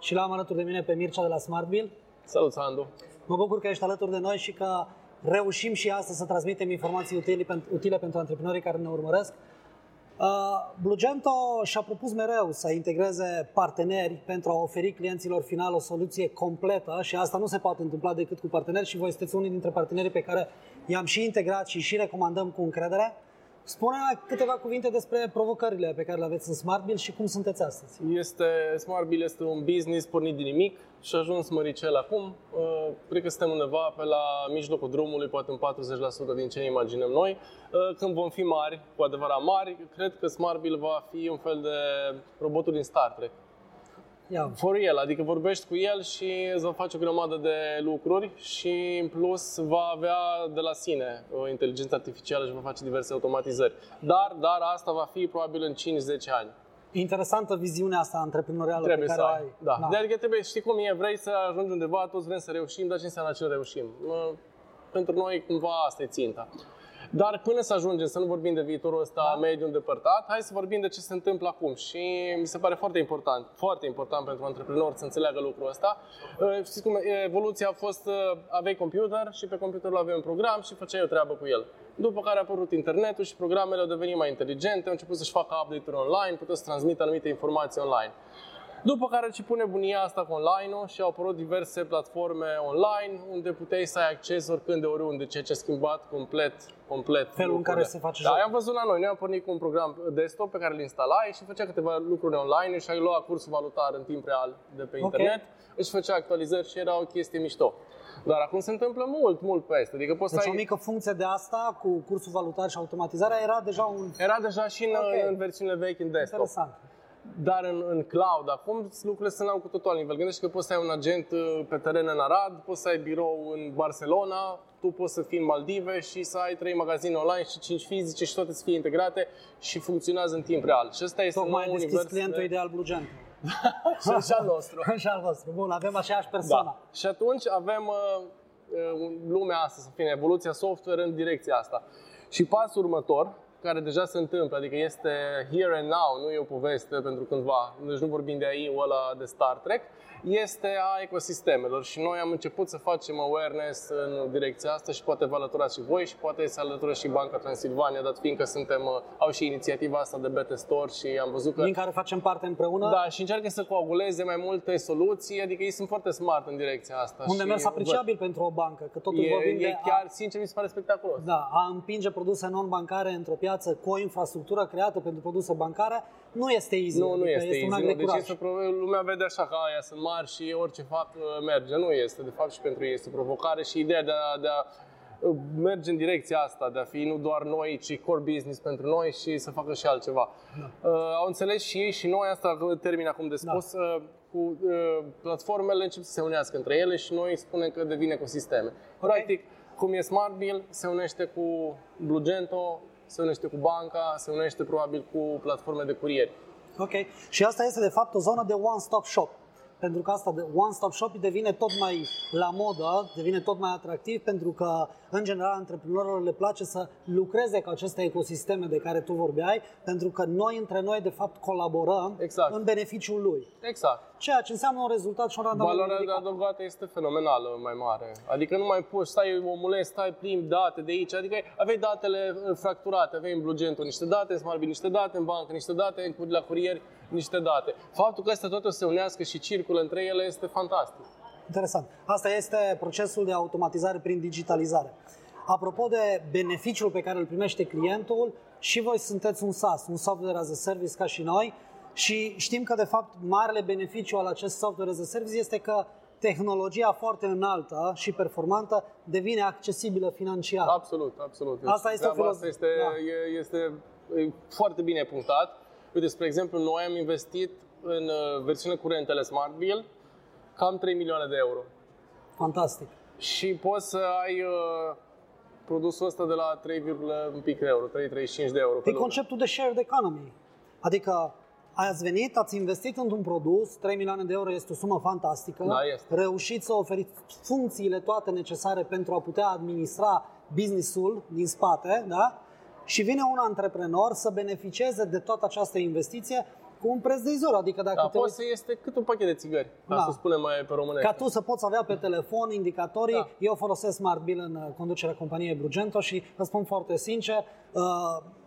și l-am alături de mine pe Mircea de la Smartbill. Salut, Sandu! Mă bucur că ești alături de noi și că reușim și astăzi să transmitem informații utile, utile pentru antreprenorii care ne urmăresc. Uh, Blugento și-a propus mereu să integreze parteneri pentru a oferi clienților final o soluție completă și asta nu se poate întâmpla decât cu parteneri și voi sunteți unii dintre partenerii pe care i-am și integrat și și recomandăm cu încredere. Spune câteva cuvinte despre provocările pe care le aveți în SmartBill și cum sunteți astăzi. Este, SmartBill este un business pornit din nimic și a ajuns măricel acum. Uh, cred că suntem undeva pe la mijlocul drumului, poate în 40% din ce ne imaginăm noi. Uh, când vom fi mari, cu adevărat mari, cred că SmartBill va fi un fel de robotul din Star Trek Yeah. For real, adică vorbești cu el și îți va face o grămadă de lucruri și în plus va avea de la sine o inteligență artificială și va face diverse automatizări. Dar, dar asta va fi probabil în 5-10 ani. Interesantă viziunea asta antreprenorială trebuie pe care să ai. Da. da. Adică trebuie, știi cum e, vrei să ajungi undeva, toți vrem să reușim, dar ce înseamnă ce reușim? Pentru noi, cumva, asta e ținta. Dar până să ajungem să nu vorbim de viitorul ăsta da. mediu îndepărtat, hai să vorbim de ce se întâmplă acum. Și mi se pare foarte important, foarte important pentru antreprenori să înțeleagă lucrul ăsta. Uh, știți cum, evoluția a fost, uh, aveai computer și pe computerul aveai un program și făceai o treabă cu el. După care a apărut internetul și programele au devenit mai inteligente, au început să-și facă update-uri online, puteau să transmită anumite informații online. După care ce pune bunia asta cu online-ul și au apărut diverse platforme online unde puteai să ai acces oricând de oriunde, ceea ce a schimbat complet, complet Felul în care se face Da, am văzut la noi. Noi am pornit cu un program desktop pe care îl instalai și făcea câteva lucruri online și ai luat cursul valutar în timp real de pe internet, okay. își făcea actualizări și era o chestie mișto. Dar acum se întâmplă mult, mult peste. Adică poți deci să ai... o mică funcție de asta cu cursul valutar și automatizarea era deja un... Era deja și în, okay. în versiunile vechi în desktop. Interesant. Dar în, în cloud, acum lucrurile sunt la cu totul alt nivel. Gândește că poți să ai un agent uh, pe teren în Arad, poți să ai birou în Barcelona, tu poți să fii în Maldive și să ai trei magazine online și cinci fizice și toate să fie integrate și funcționează în timp real. Și ăsta este Tocmai ai deschis clientul de... ideal Blugent. și al nostru. și al vostru. Bun, avem aceeași persoană. Da. Și atunci avem uh, uh, lumea asta, să fie evoluția software în direcția asta. Și pasul următor, care deja se întâmplă, adică este here and now, nu e o poveste pentru cândva, deci nu vorbim de aici ăla de Star Trek, este a ecosistemelor și noi am început să facem awareness în direcția asta și poate vă alăturați și voi și poate să alătură și Banca Transilvania, dat fiindcă suntem, uh, au și inițiativa asta de Bete Store și am văzut că... Din care facem parte împreună? Da, și încearcă să coaguleze mai multe soluții, adică ei sunt foarte smart în direcția asta. Unde mers apreciabil pentru o bancă, că totul e, vorbim e de chiar, a... sincer, mi se pare spectaculos. Da, a împinge produse non-bancare într-o piață cu o infrastructură creată pentru produse bancare nu este easy. Nu, nu adică este, este easy. Un deci este, lumea vede așa că aia sunt mari și orice fac uh, merge. Nu este, de fapt și pentru ei este provocare și ideea de a, de a uh, merge în direcția asta, de a fi nu doar noi, ci core business pentru noi și să facă și altceva. Da. Uh, au înțeles și ei și noi, asta termin acum de da. spus, da. uh, cu uh, platformele încep să se unească între ele și noi spunem că devin ecosisteme. Okay. Practic, cum e SmartBill, se unește cu Blugento, se unește cu banca, se unește probabil cu platforme de curieri. Ok. Și asta este de fapt o zonă de one-stop shop pentru că asta de one-stop shop devine tot mai la modă, devine tot mai atractiv, pentru că, în general, antreprenorilor le place să lucreze cu aceste ecosisteme de care tu vorbeai, pentru că noi, între noi, de fapt, colaborăm exact. în beneficiul lui. Exact. Ceea ce înseamnă un rezultat și un randament Valoarea de adăugată este fenomenală mai mare. Adică nu mai poți, stai omule, stai plim date de aici, adică aveai datele fracturate, aveai în Blugento niște date, în Smartbin niște date, în bancă niște date, la curieri niște date. Faptul că astea toate o să se unească și circulă între ele este fantastic. Interesant. Asta este procesul de automatizare prin digitalizare. Apropo de beneficiul pe care îl primește clientul, și voi sunteți un SaaS, un software as a service ca și noi, și știm că, de fapt, marele beneficiu al acest software as a service este că tehnologia foarte înaltă și performantă devine accesibilă financiar. Absolut, absolut. Asta este, o asta este, da. este foarte bine punctat. Uite, spre exemplu, noi am investit în uh, versiune curentă ale SmartBill cam 3 milioane de euro. Fantastic. Și poți să ai uh, produsul ăsta de la 3, un pic de euro, 3,35 de euro. E conceptul de shared economy. Adică ați venit, ați investit într-un produs, 3 milioane de euro este o sumă fantastică, Da, este. reușiți să oferiți funcțiile toate necesare pentru a putea administra businessul din spate, da? Și vine un antreprenor să beneficieze de toată această investiție cu un preț de izor, adică dacă Da, te poți să este cât un pachet de țigări, ca Da. să spunem mai pe românește. ca tu să poți avea pe telefon indicatorii. Da. Eu folosesc Smart Bill în uh, conducerea companiei Brugento și vă spun foarte sincer, uh,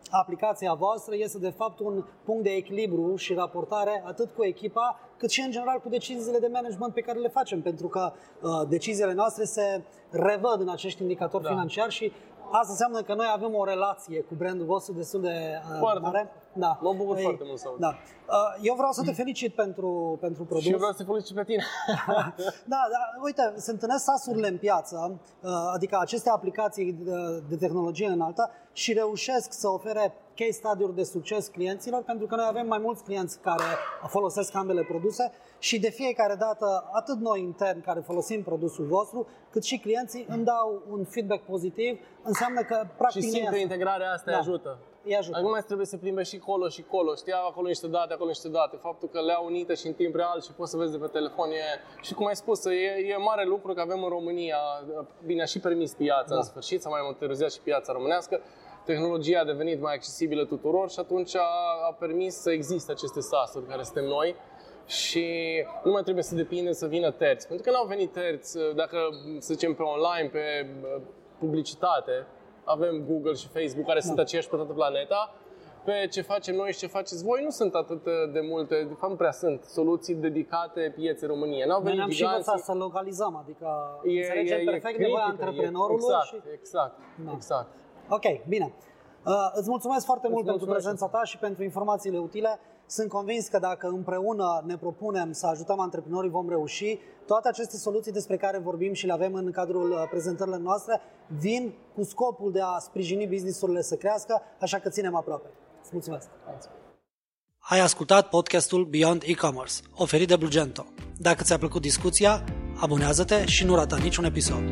aplicația voastră este de fapt un punct de echilibru și raportare atât cu echipa, cât și în general cu deciziile de management pe care le facem, pentru că uh, deciziile noastre se revăd în acești indicatori Da. financiari și asta înseamnă că noi avem o relație cu brandul vostru destul de uh, Foarte. mare. Da. Mă bucur Ei, foarte mult să aud. Da. Uh, Eu vreau să te felicit pentru, pentru produs. Și eu vreau să te felicit pe tine. Da, da, uite, se întâlnesc sasurile în piață, uh, adică aceste aplicații de, de tehnologie înaltă și reușesc să ofere case study-uri de succes clienților, pentru că noi avem mai mulți clienți care folosesc ambele produse și de fiecare dată, atât noi intern care folosim produsul vostru, cât și clienții îmi dau un feedback pozitiv, înseamnă că practic și ne simt că iasă. integrarea asta Da. îi ajută. Îi ajută. Acum mai trebuie să plimbe și colo și colo. Știa acolo niște date, acolo niște date. Faptul că le-au unite și în timp real și poți să vezi de pe telefon e... Și cum ai spus, e, e mare lucru că avem în România, bine, a și permis piața Da. în sfârșit, s-a mai monitorizat și piața românească. Tehnologia a devenit mai accesibilă tuturor și atunci a, a permis să existe aceste sasuri care suntem noi și nu mai trebuie să depindem să vină terți. Pentru că n-au venit terți, dacă să zicem pe online, pe uh, publicitate, avem Google și Facebook care sunt aceiași pe toată planeta, pe ce facem noi și ce faceți voi nu sunt atât de multe, de fapt nu prea sunt, soluții dedicate pieței României. N-au Noi venit ne-am și giganții. învățat să localizăm, adică înțelegem perfect nevoia critică, e- antreprenorului exact, și Exact, Da. exact. Ok, bine. Uh, îți mulțumesc foarte mult pentru mulțumesc. prezența ta și pentru informațiile utile. Sunt convins că dacă împreună ne propunem să ajutăm antreprenorii, vom reuși. Toate aceste soluții despre care vorbim și le avem în cadrul uh, prezentărilor noastre vin cu scopul de a sprijini businessurile să crească, așa că ținem aproape. Îți mulțumesc! Ai ascultat podcastul Beyond E-Commerce, oferit de Blugento. Dacă ți-a plăcut discuția, abonează-te și nu rata niciun episod.